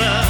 love.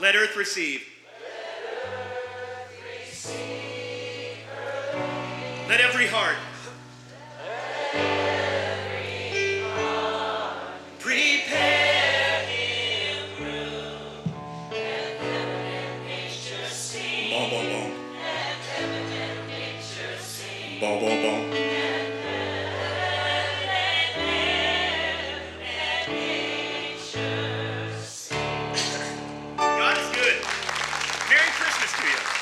Let earth receive. Let, earth receive Let every heart to you.